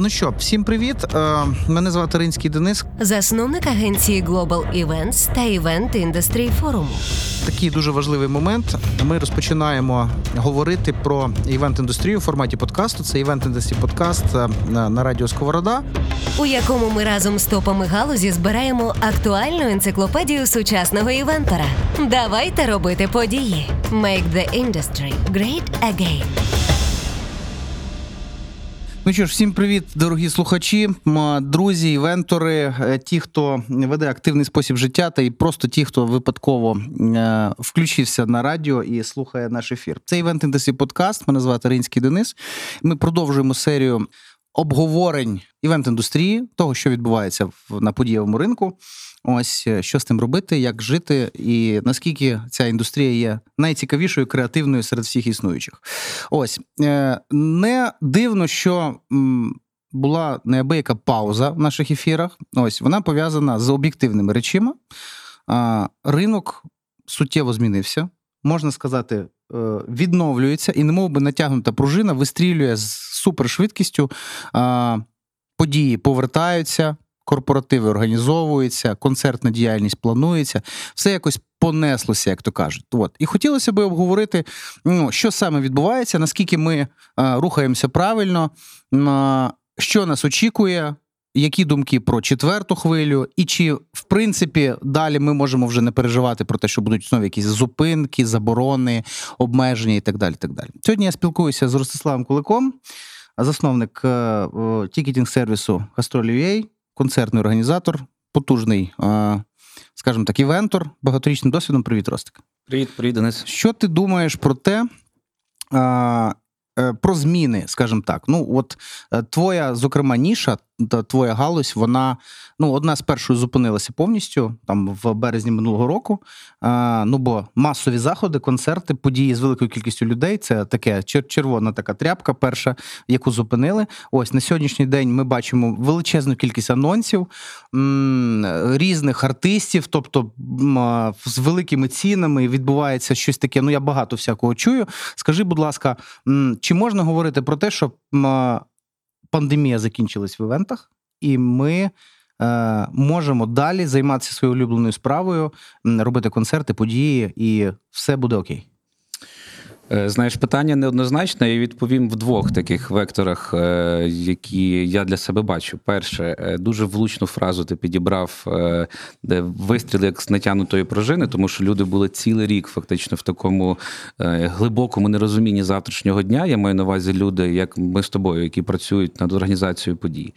Ну що, всім привіт. Е, Мене звати Ринський Денис. засновник агенції Global Events та Event Industry Forum. Такий дуже важливий момент. Ми розпочинаємо говорити про івент-індустрію в форматі подкасту. Це івент індустрі подкаст на, на радіо Сковорода. у якому ми разом з топами галузі збираємо актуальну енциклопедію сучасного івентора. Давайте робити події. Make the industry great again. Ну що ж, всім привіт, дорогі слухачі, друзі, івентори, е, ті, хто веде активний спосіб життя, та і просто ті, хто випадково е, включився на радіо і слухає наш ефір. Це івент інтенсив подкаст. Мене звати Ринський Денис. Ми продовжуємо серію обговорень івент-індустрії, того, що відбувається на подієвому ринку. Ось е, що з тим робити, як жити, і наскільки ця індустрія є найцікавішою, креативною серед всіх існуючих. Ось е, не дивно, що була неабияка пауза в наших ефірах. Ось вона пов'язана з об'єктивними речима. Ринок суттєво змінився. Можна сказати, е, відновлюється, і немов би натягнута пружина вистрілює з супершвидкістю. Події повертаються, корпоративи організовуються, концертна діяльність планується. Все якось понеслося, як то кажуть. От. І хотілося би обговорити, ну, що саме відбувається, наскільки ми а, рухаємося правильно, що нас очікує. Які думки про четверту хвилю, і чи в принципі далі ми можемо вже не переживати про те, що будуть знову якісь зупинки, заборони, обмеження і так далі. так далі. Сьогодні я спілкуюся з Ростиславом Куликом, засновник е, е, тікетінг-сервісу Gastrol.ua, концертний організатор, потужний, е, скажімо так, івентор, багаторічним досвідом. Привіт, Ростик. Привіт, привіт, Денис. Що ти думаєш про те, про зміни, скажімо так? Ну, от твоя, зокрема, ніша, твоя галузь, вона ну, одна з першою зупинилася повністю там в березні минулого року. А, ну, бо масові заходи, концерти, події з великою кількістю людей це таке червона така тряпка, перша, яку зупинили. Ось на сьогоднішній день ми бачимо величезну кількість анонсів м, різних артистів, тобто м, з великими цінами відбувається щось таке. Ну я багато всякого чую. Скажи, будь ласка, м, чи можна говорити про те, що пандемія закінчилась в івентах, і ми. е, Можемо далі займатися своєю улюбленою справою, робити концерти, події, і все буде окей. Е, Знаєш, питання неоднозначне. Я відповім в двох таких векторах, е, які я для себе бачу. Перше, е, дуже влучну фразу ти підібрав, е, де вистріл як з натягнутої пружини, тому що люди були цілий рік фактично в такому глибокому нерозумінні завтрашнього дня. Я маю на увазі люди, як ми з тобою, які працюють над організацією подій.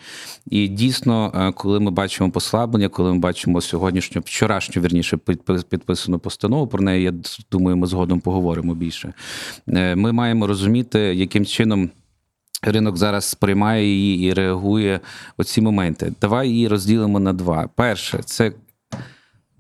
І дійсно, коли ми бачимо послаблення, коли ми бачимо сьогоднішню, вчорашню, вірніше, підпис- підписану постанову, про неї я думаю, ми згодом поговоримо більше. Е, Ми маємо розуміти, яким чином. Ринок зараз сприймає її і реагує в ці моменти. Давай її розділимо на два. Перше, це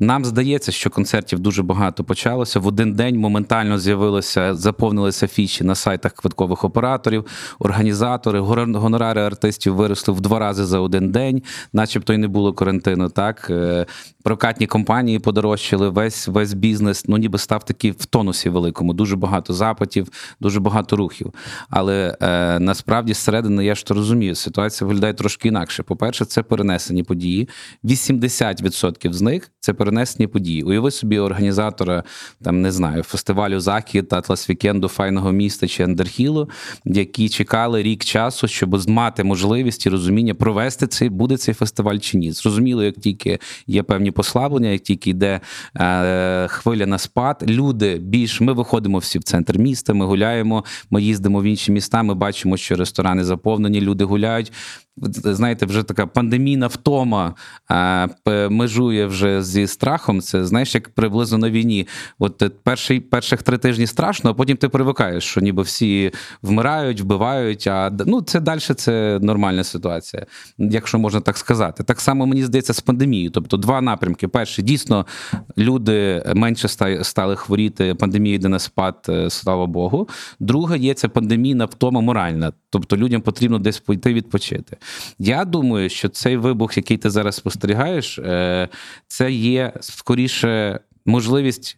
нам здається, що концертів дуже багато почалося. В один день моментально з'явилося, заповнилися фіші на сайтах квиткових операторів, організатори, гонорари артистів виросли в два рази за один день, начебто й не було карантину. Так Е, прокатні компанії подорожчали, весь весь бізнес, ну ніби став такий в тонусі великому. Дуже багато запитів, дуже багато рухів. Але е, насправді зсередини я ж то розумію, ситуація виглядає трошки інакше. По-перше, це перенесені події. 80% з них це перенесені події. Уяви собі організатора, там не знаю, фестивалю Захід, Атлас Вікенду, файного міста чи Андерхілу, які чекали рік часу, щоб мати можливість і розуміння провести цей буде цей фестиваль чи ні. Зрозуміло, як тільки є певні послаблення, як тільки йде е, хвиля на спад, люди більш ми виходимо всі в центр міста, ми гуляємо, ми їздимо в інші міста. Ми бачимо, що ресторани заповнені, люди гуляють. Знаєте, вже така пандемійна втома межує вже зі страхом. Це знаєш, як приблизно на війні. От е, перший, перших три тижні страшно, а потім ти привикаєш, що ніби всі вмирають, вбивають. А ну це далі це нормальна ситуація, якщо можна так сказати. Так само мені здається з пандемією. Тобто два напрямки. Перший, дійсно, люди менше ста- стали хворіти. Пандемія йде на спад, е, слава Богу. Друге, є ця пандемійна втома моральна. Тобто людям потрібно десь пойти відпочити. Я думаю, що цей вибух, який ти зараз спостерігаєш, е, це є скоріше можливість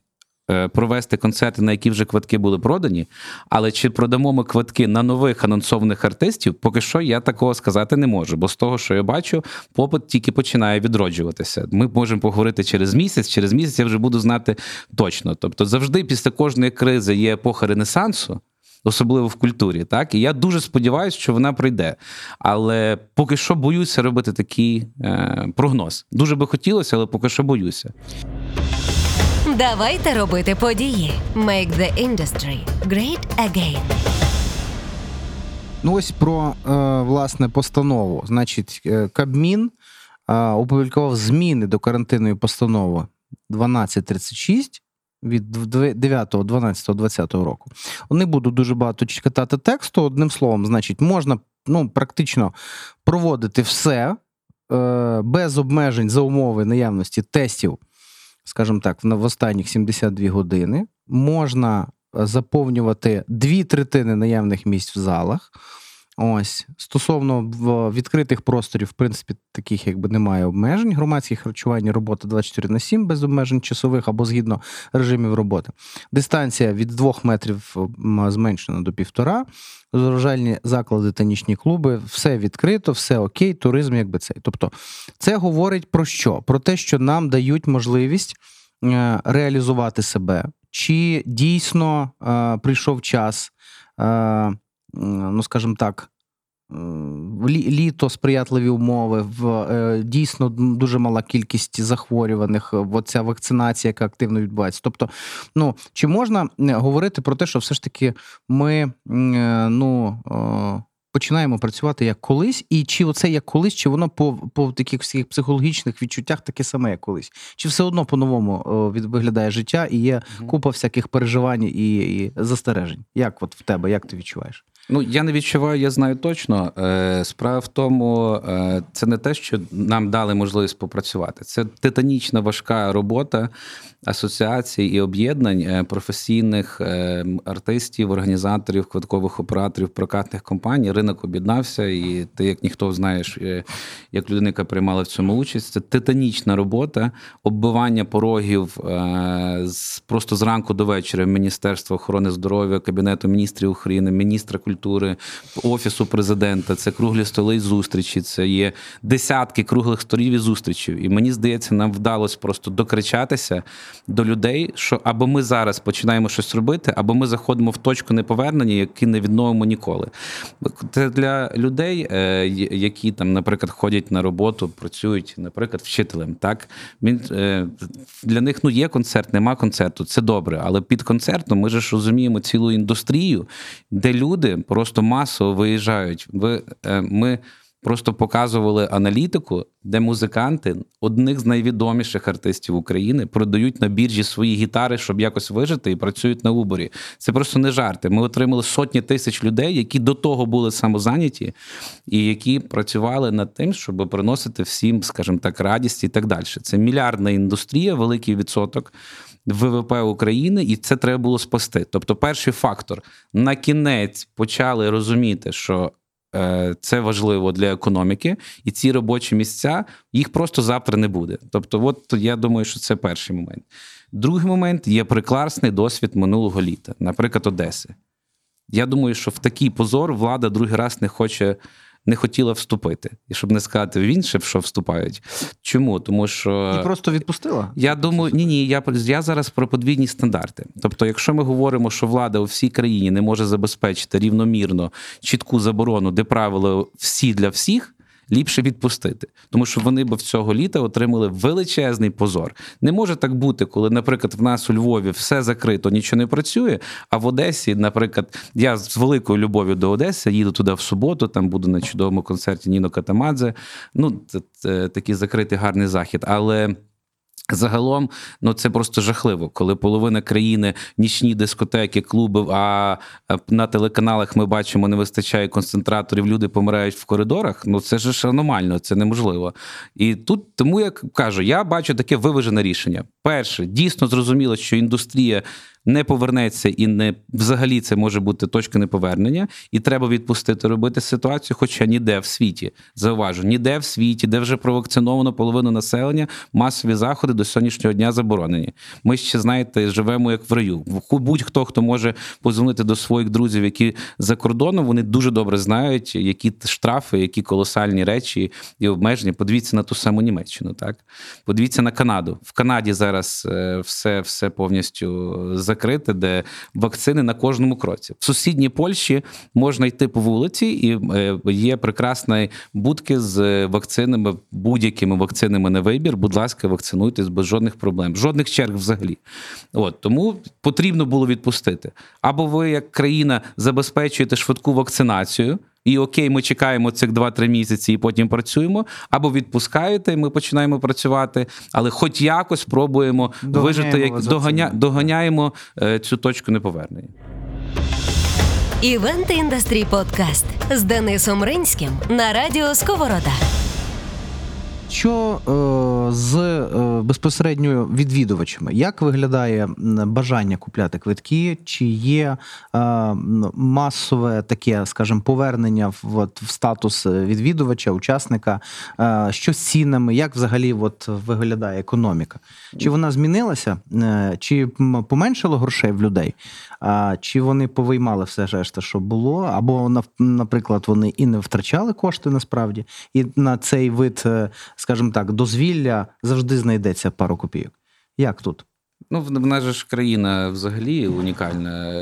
е, провести концерти, на які вже квитки були продані. Але чи продамо ми квитки на нових анонсованих артистів, поки що я такого сказати не можу. Бо з того, що я бачу, попит тільки починає відроджуватися. Ми можемо поговорити через місяць. Через місяць я вже буду знати точно. Тобто, завжди після кожної кризи є епоха ренесансу. Особливо в культурі, так і я дуже сподіваюся, що вона прийде. Але поки що боюся робити такий е, прогноз. Дуже би хотілося, але поки що боюся. Давайте робити події. Make the industry great again. Ну, ось про е, власне постанову. Значить, е, Кабмін е, опублікував зміни до карантинної постанови 1236 від 9.12.20 року. Не буду дуже багато читати тексту. Одним словом, значить, можна ну, практично проводити все е, без обмежень за умови наявності тестів, скажімо так, в в останніх 72 години. Можна е, заповнювати дві третини наявних місць в залах. Ось стосовно відкритих просторів, в принципі, таких якби немає обмежень. Громадське харчування, робота 24 на 7 без обмежень часових або згідно режимів роботи. Дистанція від 2 метрів зменшена до півтора. Розважальні заклади та нічні клуби, все відкрито, все окей, туризм, якби цей. Тобто, це говорить про що? Про те, що нам дають можливість е, реалізувати себе, чи дійсно е, прийшов час, е, ну скажімо так. е, Літо сприятливі умови, в е, дійсно дуже мала кількість захворюваних, оця ця вакцинація, яка активно відбувається. Тобто, ну чи можна е, говорити про те, що все ж таки ми е, ну, е, починаємо працювати як колись, і чи оце як колись, чи воно по, по таких всіх психологічних відчуттях таке саме, як колись? Чи все одно по-новому виглядає життя і є купа всяких переживань і, і застережень? Як от в тебе, як ти відчуваєш? Ну, я не відчуваю, я знаю точно. Е, Справа в тому, е, це не те, що нам дали можливість попрацювати. Це титанічна важка робота асоціацій і об'єднань е, професійних е, артистів, організаторів, квиткових операторів, прокатних компаній. Ринок об'єднався, і ти, як ніхто знаєш, е, як людина, яка приймала в цьому участь, це титанічна робота, оббивання порогів е, просто зранку до вечора Міністерства охорони здоров'я, Кабінету міністрів України, міністра культури, офісу президента. Це круглі столи і зустрічі. Це є десятки круглих столів і зустрічей. І мені здається, нам вдалося просто докричатися до людей, що або ми зараз починаємо щось робити, або ми заходимо в точку неповернення, які не відновимо ніколи. Це для людей, е, які там, наприклад, ходять на роботу, працюють, наприклад, вчителем. Так він е, для них ну є концерт, нема концерту. Це добре, але під концертом ми ж розуміємо цілу індустрію, де люди просто масово виїжджають. Ви е, ми. Просто показували аналітику, де музиканти, одних з найвідоміших артистів України, продають на біржі свої гітари, щоб якось вижити, і працюють на уборі. Це просто не жарти. Ми отримали сотні тисяч людей, які до того були самозайняті, і які працювали над тим, щоб приносити всім, скажімо так, радість і так далі. Це мільярдна індустрія, великий відсоток. ВВП України, і це треба було спасти. Тобто, перший фактор на кінець почали розуміти, що це важливо для економіки, і ці робочі місця їх просто завтра не буде. Тобто, от я думаю, що це перший момент. Другий момент є прекрасний досвід минулого літа, наприклад, Одеси. Я думаю, що в такий позор влада другий раз не хоче. Не хотіла вступити, і щоб не сказати в інше, в що вступають. Чому? Тому що І просто відпустила? я думаю, ні, ні, я я зараз про подвійні стандарти. Тобто, якщо ми говоримо, що влада у всій країні не може забезпечити рівномірно чітку заборону, де правила всі для всіх. Ліпше відпустити, тому що вони б в цього літа отримали величезний позор. Не може так бути, коли, наприклад, в нас у Львові все закрито, нічого не працює. А в Одесі, наприклад, я з великою любов'ю до Одеси їду туди в суботу. Там буду на чудовому концерті Ніно Катамадзе. Ну, це, це такий закритий гарний захід. Але Загалом, ну це просто жахливо, коли половина країни нічні дискотеки, клуби. А на телеканалах ми бачимо, не вистачає концентраторів, люди помирають в коридорах. Ну це ж аномально, це неможливо. І тут тому я кажу, я бачу таке виважене рішення. Перше, дійсно зрозуміло, що індустрія не повернеться і не взагалі це може бути точка неповернення, і треба відпустити робити ситуацію. Хоча ніде в світі зауважу, ніде в світі, де вже провакциновано половину населення, масові заходи до сьогоднішнього дня заборонені. Ми ще знаєте, живемо як в раю. Будь-хто хто може позвонити до своїх друзів, які за кордоном, вони дуже добре знають, які штрафи, які колосальні речі і обмеження. Подивіться на ту саму Німеччину. Так подивіться на Канаду. В Канаді зараз е, все, все повністю закрите, де вакцини на кожному кроці. В сусідній Польщі можна йти по вулиці, і е, є прекрасні будки з вакцинами, будь-якими вакцинами на вибір. Будь ласка, вакцинуйтесь без жодних проблем, жодних черг взагалі. От тому потрібно було відпустити. Або ви, як країна, забезпечуєте швидку вакцинацію. І окей, ми чекаємо цих 2-3 місяці і потім працюємо, або відпускаєте, і ми починаємо працювати, але хоч якось спробуємо Доганяємо вижити, як доганя, доганяємо е, цю точку неповернення. Івент Індастрі Подкаст з Денисом Ринським на радіо Сковорода. Що е, з е, безпосередньо відвідувачами? Як виглядає бажання купляти квитки? Чи є е, масове таке, скажімо, повернення в, от, в статус відвідувача, учасника? Е, що з цінами? Як взагалі от, виглядає економіка? Чи вона змінилася? Е, чи поменшало грошей в людей? А, чи вони повиймали все решта, що було? Або, наприклад, вони і не втрачали кошти насправді, і на цей вид, е, скажімо так, дозвілля завжди знайдеться пару копійок. Як тут? Ну, в нас же ж країна взагалі унікальна.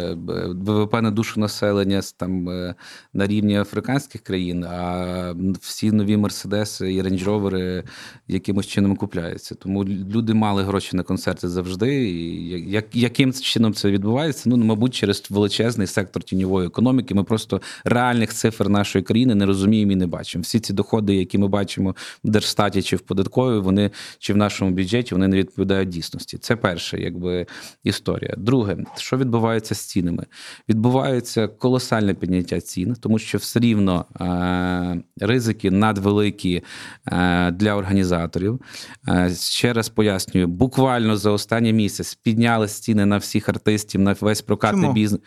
ВВП на душу населення там е, на рівні африканських країн, а всі нові мерседеси і рейндж-ровери якимось чином купляються. Тому люди мали гроші на концерти завжди. І як, яким чином це відбувається? Ну, мабуть, через величезний сектор тіньової економіки. Ми просто реальних цифр нашої країни не розуміємо і не бачимо. Всі ці доходи, які ми бачимо в Держстаті чи в податковій, вони чи в нашому бюджеті, вони не відповідають дійсності. Це перше, якби історія. Друге, що відбувається з цінами? Відбувається колосальне підняття цін, тому що все рівно е, ризики надвеликі е, для організаторів. Е, ще раз пояснюю: буквально за останній місяць піднялись ціни на всіх артистів, на весь прокатний Чому? бізнес.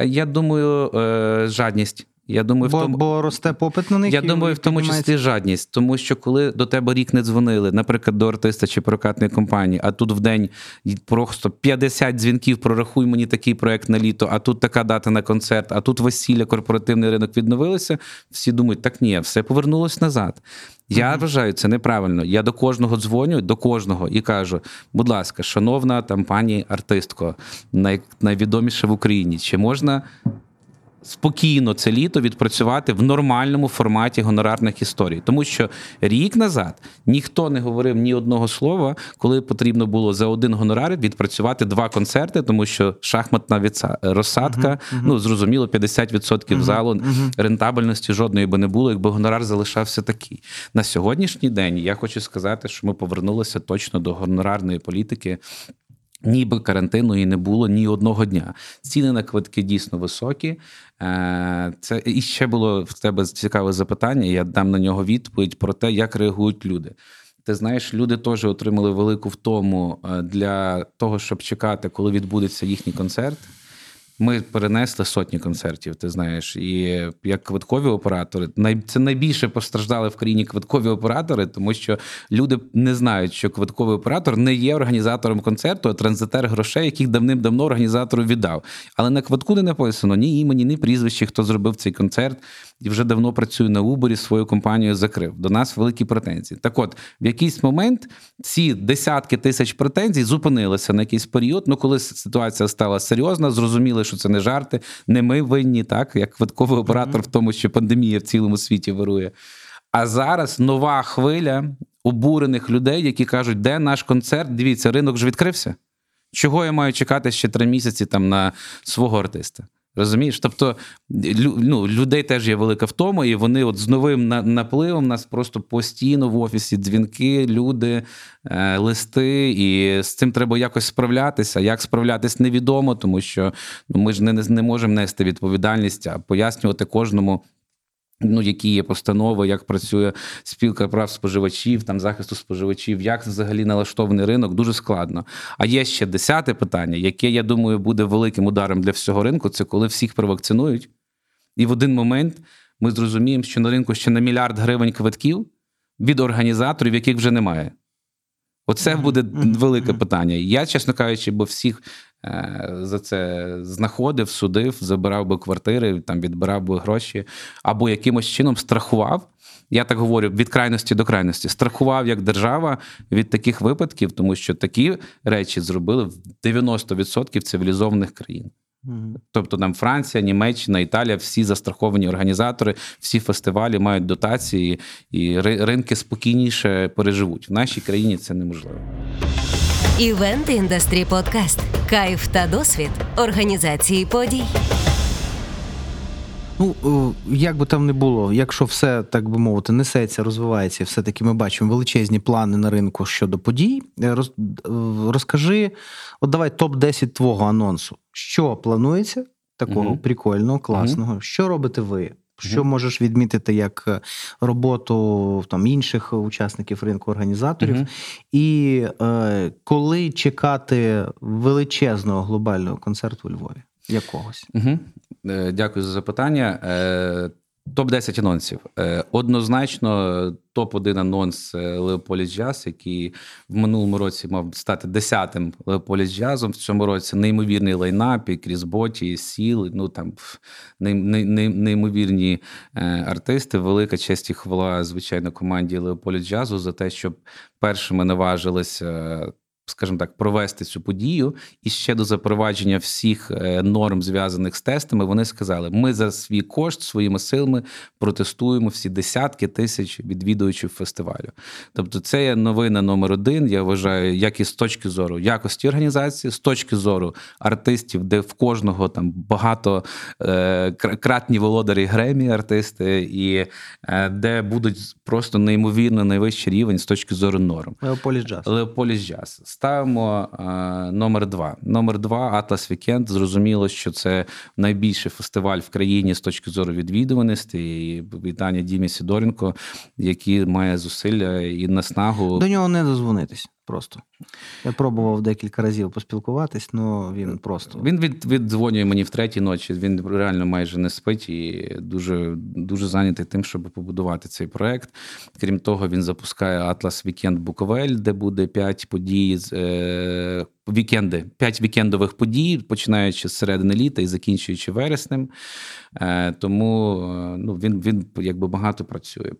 Я думаю, е, жадність. Я думаю, в тому бо росте попит на них. я і думаю, в тому піднімається- числі жадність, тому що коли до тебе рік не дзвонили, наприклад, до артиста чи прокатної компанії, а тут в день просто 50 дзвінків, прорахуй мені такий проект на літо, а тут така дата на концерт, а тут весілля, корпоративний ринок відновилися. Всі думають, так ні, все повернулось назад. Я вважаю, це неправильно. Я до кожного дзвоню, до кожного і кажу: будь ласка, шановна там пані артистко, най, найвідоміша в Україні, чи можна спокійно це літо відпрацювати в нормальному форматі гонорарних історій. Тому що рік назад ніхто не говорив ні одного слова, коли потрібно було за один гонорар відпрацювати два концерти, тому що шахматна відса- розсадка, ну зрозуміло, 50% залу рентабельності жодної би не було, якби гонорар залишався такий. На сьогоднішній день я хочу сказати, що ми повернулися точно до гонорарної політики. Ніби карантину і не було ні одного дня. Ціни на квитки дійсно високі. Е, Це і ще було в тебе цікаве запитання. Я дам на нього відповідь про те, як реагують люди. Ти знаєш, люди теж отримали велику втому е, для того, щоб чекати, коли відбудеться їхній концерт. Ми перенесли сотні концертів, ти знаєш, і як квиткові оператори, це найбільше постраждали в країні квиткові оператори, тому що люди не знають, що квитковий оператор не є організатором концерту, а транзитер грошей, яких давним-давно організатору віддав. Але на квитку не написано ні імені, ні прізвище, хто зробив цей концерт, і вже давно працює на Uber, свою компанію закрив. До нас великі претензії. Так от, в якийсь момент ці десятки тисяч претензій зупинилися на якийсь період. Ну, коли ситуація стала серйозна, зрозуміли, що це не жарти, не ми винні, так як квитковий оператор в тому, що пандемія в цілому світі вирує. А зараз нова хвиля обурених людей, які кажуть, де наш концерт? Дивіться, ринок ж відкрився. Чого я маю чекати ще три місяці там на свого артиста? Розумієш? Тобто ну, людей теж є велика втома, і вони от з новим на- напливом нас просто постійно в офісі дзвінки, люди, е, листи, і з цим треба якось справлятися. Як справлятись невідомо, тому що ну, ми ж не, не можемо нести відповідальність, а пояснювати кожному. Ну, які є постанови, як працює спілка прав споживачів, там захисту споживачів, як взагалі налаштований ринок, дуже складно. А є ще десяте питання, яке я думаю буде великим ударом для всього ринку. Це коли всіх провакцинують, і в один момент ми зрозуміємо, що на ринку ще на мільярд гривень квитків від організаторів, яких вже немає. Оце буде велике питання. Я, чесно кажучи, бо всіх за це знаходив, судив, забирав би квартири, там відбирав би гроші, або якимось чином страхував. Я так говорю від крайності до крайності. Страхував як держава від таких випадків, тому що такі речі зробили в 90% цивілізованих країн. Тобто там Франція, Німеччина, Італія, всі застраховані організатори, всі фестивалі мають дотації, і ринки спокійніше переживуть. В нашій країні це неможливо. Івент індастрі подкаст. Кайф та досвід організації подій. Ну, як би там не було, якщо все, так би мовити, несеться, розвивається, і все-таки ми бачимо величезні плани на ринку щодо подій. Е, роз, е, розкажи, от давай топ-10 твого анонсу. Що планується такого uh прикольного, класного? uh Що робите ви? Що можеш відмітити як е, роботу там інших учасників ринку організаторів? І е, коли чекати величезного глобального концерту у Львові? Якогось? Угу. Дякую за запитання. Е, Топ 10 анонсів. Е, однозначно, топ 1 анонс Leopolis Jazz, який в минулому році мав стати 10-тим Leopolis Jazz ом. В цьому році неймовірний лайнап, і Кріс Боті, Сіл. Ну там неймовірні артисти. Велика честь і хвала, звичайно, команді Leopolis Jazz у за те, щоб першими наважилися скажімо так, провести цю подію, і ще до запровадження всіх е, норм, зв'язаних з тестами, вони сказали: ми за свій кошт своїми силами протестуємо всі десятки тисяч відвідувачів фестивалю. Тобто, це є новина номер один. Я вважаю, як і з точки зору якості організації, з точки зору артистів, де в кожного там багато е, кратні володарі Гремі, артисти, і е, де будуть просто неймовірно найвищий рівень з точки зору норм. Leopolis Jazz. Leopolis Jazz ставимо е, номер два. Номер два Atlas Weekend. Зрозуміло, що це найбільший фестиваль в країні з точки зору відвідуваності. І Вітання Дімі Сідоренко, який має зусилля і наснагу. До нього не дозвонитись. Просто я пробував декілька разів поспілкуватись, але він просто він від, віддзвонює мені в третій ночі. Він реально майже не спить і дуже дуже зайнятий тим, щоб побудувати цей проект. Крім того, він запускає Atlas Weekend Буковель, де буде п'ять подій з е, вікенди, п'ять вікендових подій, починаючи з середини літа і закінчуючи вереснем. Е, Тому е, ну він він якби багато працює.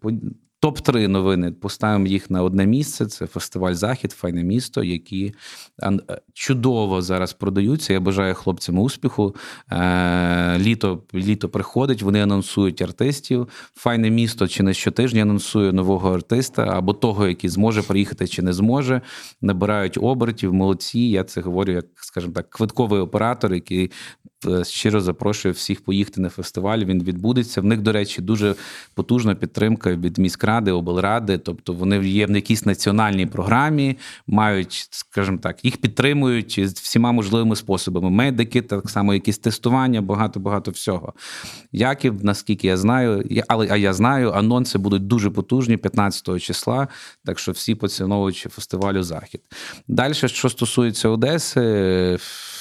Топ-3 новини поставимо їх на одне місце. Це фестиваль Захід, файне місто, які е, чудово зараз продаються. Я бажаю хлопцям успіху. Е, літо літо приходить, вони анонсують артистів. Файне місто чи не щотижня анонсує нового артиста або того, який зможе приїхати чи не зможе. Набирають обертів, молодці. Я це говорю, як скажімо так, квитковий оператор, який щиро запрошую всіх поїхати на фестиваль. Він відбудеться. В них, до речі, дуже потужна підтримка від міськради, облради. Тобто вони є в якійсь національній програмі, мають, скажімо так, їх підтримують всіма можливими способами. Медики, так само, якісь тестування, багато багато всього. Яків, наскільки я знаю, але а я знаю, анонси будуть дуже потужні 15 числа. Так що всі поціновуючи фестивалю Захід. Далі, що стосується Одеси.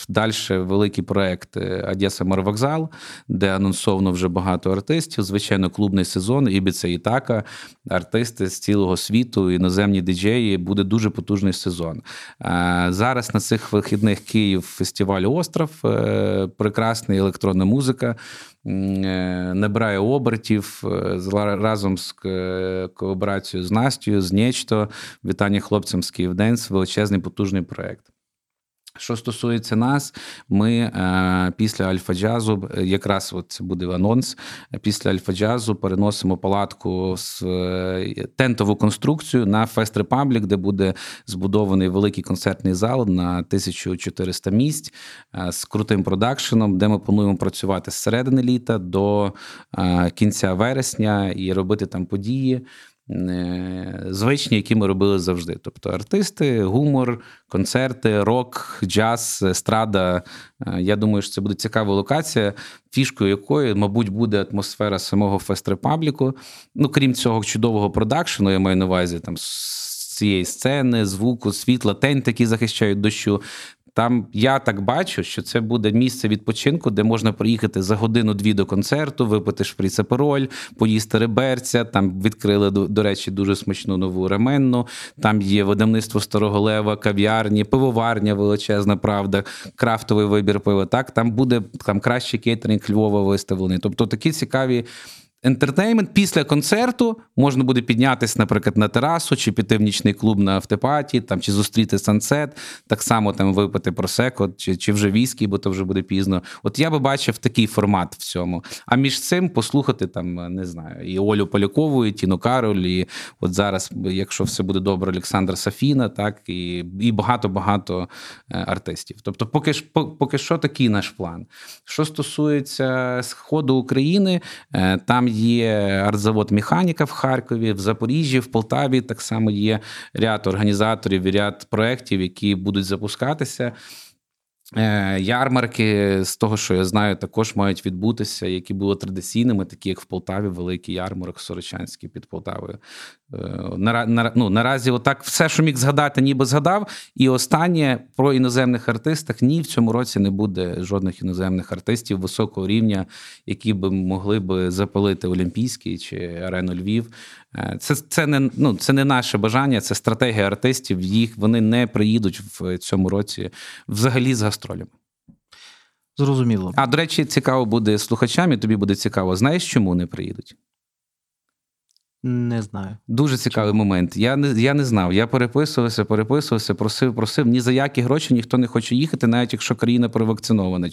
Далі великий проект е, Одеса Марвокзал, де анонсовано вже багато артистів. Звичайно, клубний сезон, Ібіца Ітака, артисти з цілого світу, іноземні диджеї. Буде дуже потужний сезон. Е, зараз на цих вихідних Київ фестиваль Остров, е, прекрасна електронна музика. Набирає обертів разом з колаборацією з Настю, з Нечто. Вітання хлопцям з Київденс, величезний потужний проект. Що стосується нас, ми е, після Alfa Jazz у, е, якраз от це буде анонс. Після Alfa Jazz у переносимо палатку з е, тентову конструкцію на Fest Republic, де буде збудований великий концертний зал на 1400 місць з крутим продакшеном, де ми плануємо працювати з середини літа до кінця вересня і робити там події. Е, звичні, які ми робили завжди. Тобто артисти, гумор, концерти, рок, джаз, естрада. Е, Я думаю, що це буде цікава локація, фішкою якої, мабуть, буде атмосфера самого Fest Republic у. Ну, крім цього чудового продакшену, я маю на увазі там цієї сцени, звуку, світла, тент, які захищають дощу. Там я так бачу, що це буде місце відпочинку, де можна приїхати за годину-дві до концерту, випити шприц-апероль, поїсти реберця. Там відкрили, до, речі, дуже смачну нову ременну. Там є видавництво Старого Лева, кав'ярні, пивоварня величезна, правда, крафтовий вибір пива. Так, там буде там кращий кейтеринг Львова виставлений. Тобто такі цікаві. Ентертеймент після концерту можна буде піднятися, наприклад, на терасу, чи піти в нічний клуб на автопаті, там чи зустріти сансет, так само там випити просеко, чи, чи вже віскі, бо то вже буде пізно. От я би бачив такий формат в цьому. А між цим послухати там, не знаю, і Олю Полякову, і Тіну Кароль, і от зараз, якщо все буде добре, Олександра Сафіна, так і, і багато-багато е, артистів. Тобто, поки ж поки що такий наш план. Що стосується сходу України, е, там є артзавод Механіка в Харкові, в Запоріжжі, в Полтаві так само є ряд організаторів і ряд проєктів, які будуть запускатися. Е, Ярмарки, з того, що я знаю, також мають відбутися, які були традиційними, такі як в Полтаві, великий ярмарок Сорочанський під Полтавою. Е, ну, наразі, отак, все, що міг згадати, ніби згадав. І останнє про іноземних артистах. Ні, в цьому році не буде жодних іноземних артистів високого рівня, які б могли б запалити Олімпійський чи арену Львів. Е, Це, це, не, ну, це не наше бажання, це стратегія артистів. Їх вони не приїдуть в цьому році взагалі з гастролями. Зрозуміло. А до речі, цікаво буде слухачам, і тобі буде цікаво. Знаєш, чому не приїдуть? Не знаю. Дуже цікавий момент. Я не, я не знав. Я переписувався, переписувався, просив, просив. Ні за які гроші ніхто не хоче їхати, навіть якщо країна провакцинована.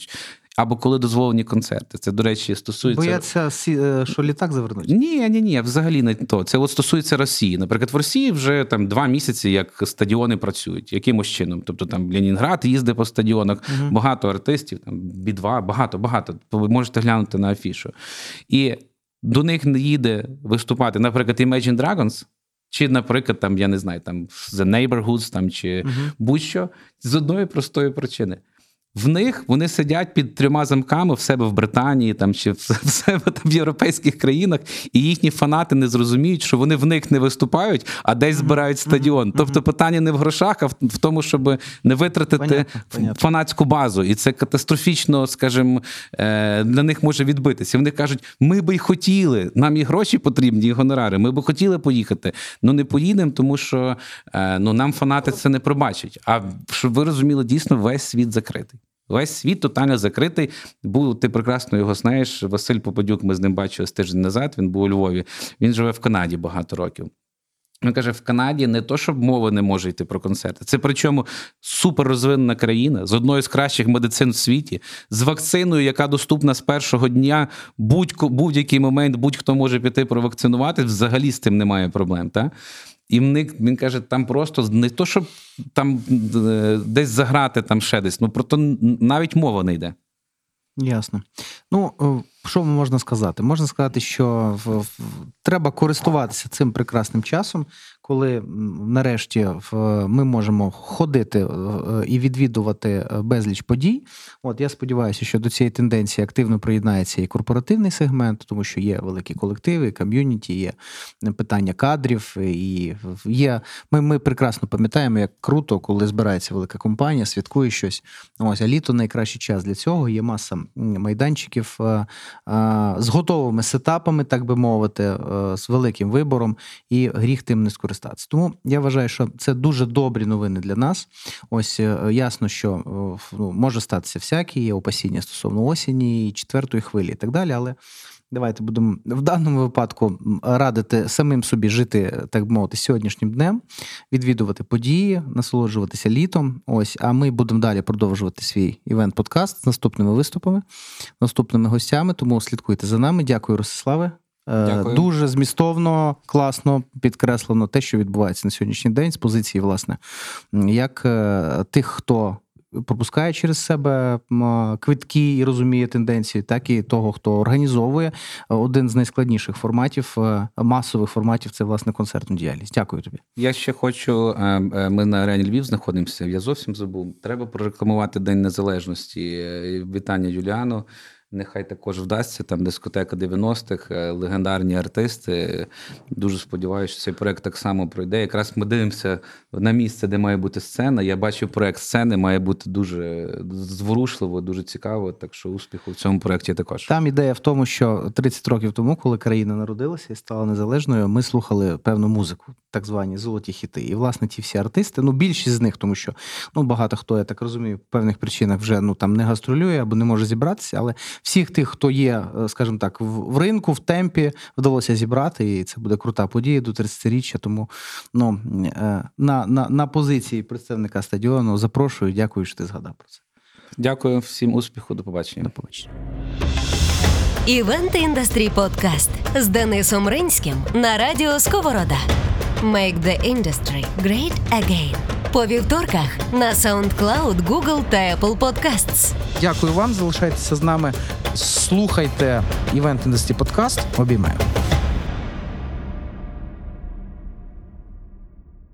Або коли дозволені концерти. Це, до речі, стосується. Бояться, е, що літак завернуть. Ні, ні, ні, взагалі не то. Це от стосується Росії. Наприклад, в Росії вже там два місяці, як стадіони працюють. Якимось чином? Тобто там Ленінград їздить по стадіонах, Мгм. багато артистів, там бі-2, багато, багато. Ви можете глянути на афішу. І до них не їде виступати, наприклад, Imagine Dragons, чи, наприклад, там, я не знаю, там The Neighborhoods, там, чи Мгм. будь-що, з одної простої причини. В них вони сидять під трьома замками в себе в Британії там, чи в себе там в європейських країнах, і їхні фанати не зрозуміють, що вони в них не виступають, а десь збирають стадіон. Тобто питання не в грошах, а в, тому, щоб не витратити Понятно, понятно. фанатську базу. І це катастрофічно, скажімо, е, для них може відбитися. Вони кажуть: ми би й хотіли, нам і гроші потрібні, і гонорари. Ми би хотіли поїхати, але не поїдемо, тому що е, ну, нам фанати це не пробачать. А щоб ви розуміли, дійсно весь світ закритий. Весь світ тотально закритий. Був ти прекрасно його знаєш. Василь Попадюк, ми з ним бачили тиждень назад. Він був у Львові. Він живе в Канаді багато років. Він каже: в Канаді не то, щоб мова не може йти про концерти. Це причому суперрозвинена країна з одною з кращих медицин в світі, з вакциною, яка доступна з першого дня. Будь-який момент будь-хто може піти провакцинувати. Взагалі з тим немає проблем. Та? І них, він каже, там просто не то, щоб там е, десь заграти, там ще десь. Ну про то навіть мова не йде. Ясно. Ну, е, що можна сказати? Можна сказати, що треба користуватися цим прекрасним часом, коли нарешті ми можемо ходити е, і відвідувати е, безліч подій. От я сподіваюся, що до цієї тенденції активно приєднається і корпоративний сегмент, тому що є великі колективи, ком'юніті, є питання кадрів, і є. Ми, ми прекрасно пам'ятаємо, як круто, коли збирається велика компанія, святкує щось. Ось а літо найкращий час для цього. Є маса майданчиків е, е, з готовими сетапами, так би мовити, е, з великим вибором, і гріх тим не скористатися. Тому я вважаю, що це дуже добрі новини для нас. Ось е, ясно, що е, ну, може статися всякі, є опасіння стосовно осені, четвертої хвилі і так далі, але. Давайте будемо в даному випадку радити самим собі жити, так би мовити, сьогоднішнім днем, відвідувати події, насолоджуватися літом. Ось, а ми будемо далі продовжувати свій івент-подкаст з наступними виступами, наступними гостями. Тому слідкуйте за нами. Дякую, Ростиславе. Е, Дякую. Дуже змістовно, класно підкреслено те, що відбувається на сьогоднішній день з позиції, власне, як е, тих, хто пропускає через себе квитки і розуміє тенденції, так і того, хто організовує один з найскладніших форматів, е, масових форматів це власне концертну діяльність. Дякую тобі. Я ще хочу. е, е, Ми на арені Львів знаходимося. Я зовсім забув. Треба прорекламувати День Незалежності. Е, Вітання Юліану. Нехай також вдасться. Там дискотека 90-х, е, легендарні артисти. Дуже сподіваюся, що цей проект так само пройде. Якраз ми дивимося на місце, де має бути сцена. Я бачив проект сцени, має бути дуже зворушливо, дуже цікаво. Так що успіху в цьому проекті також. Там ідея в тому, що 30 років тому, коли країна народилася і стала незалежною, ми слухали певну музику, так звані золоті хіти. І власне ті всі артисти, ну більшість з них, тому що ну багато хто, я так розумію, по певних причинах вже ну там не гастролює або не може зібратися. Але всіх тих, хто є, е, скажімо так, в в ринку, в темпі, вдалося зібрати, і це буде крута подія до 30-річчя. Тому ну е, на, на, на позиції представника стадіону запрошую. Дякую, що ти згадав про це. Дякую всім успіху. До побачення. До побачення. Івент Індастрі Подкаст з Денисом Ринським на радіо Сковорода. Make the industry great again. По вівторках на SoundCloud, Google та Apple Podcasts. Дякую вам. Залишайтеся з нами. Слухайте Event Industry Podcast. Обіймаю.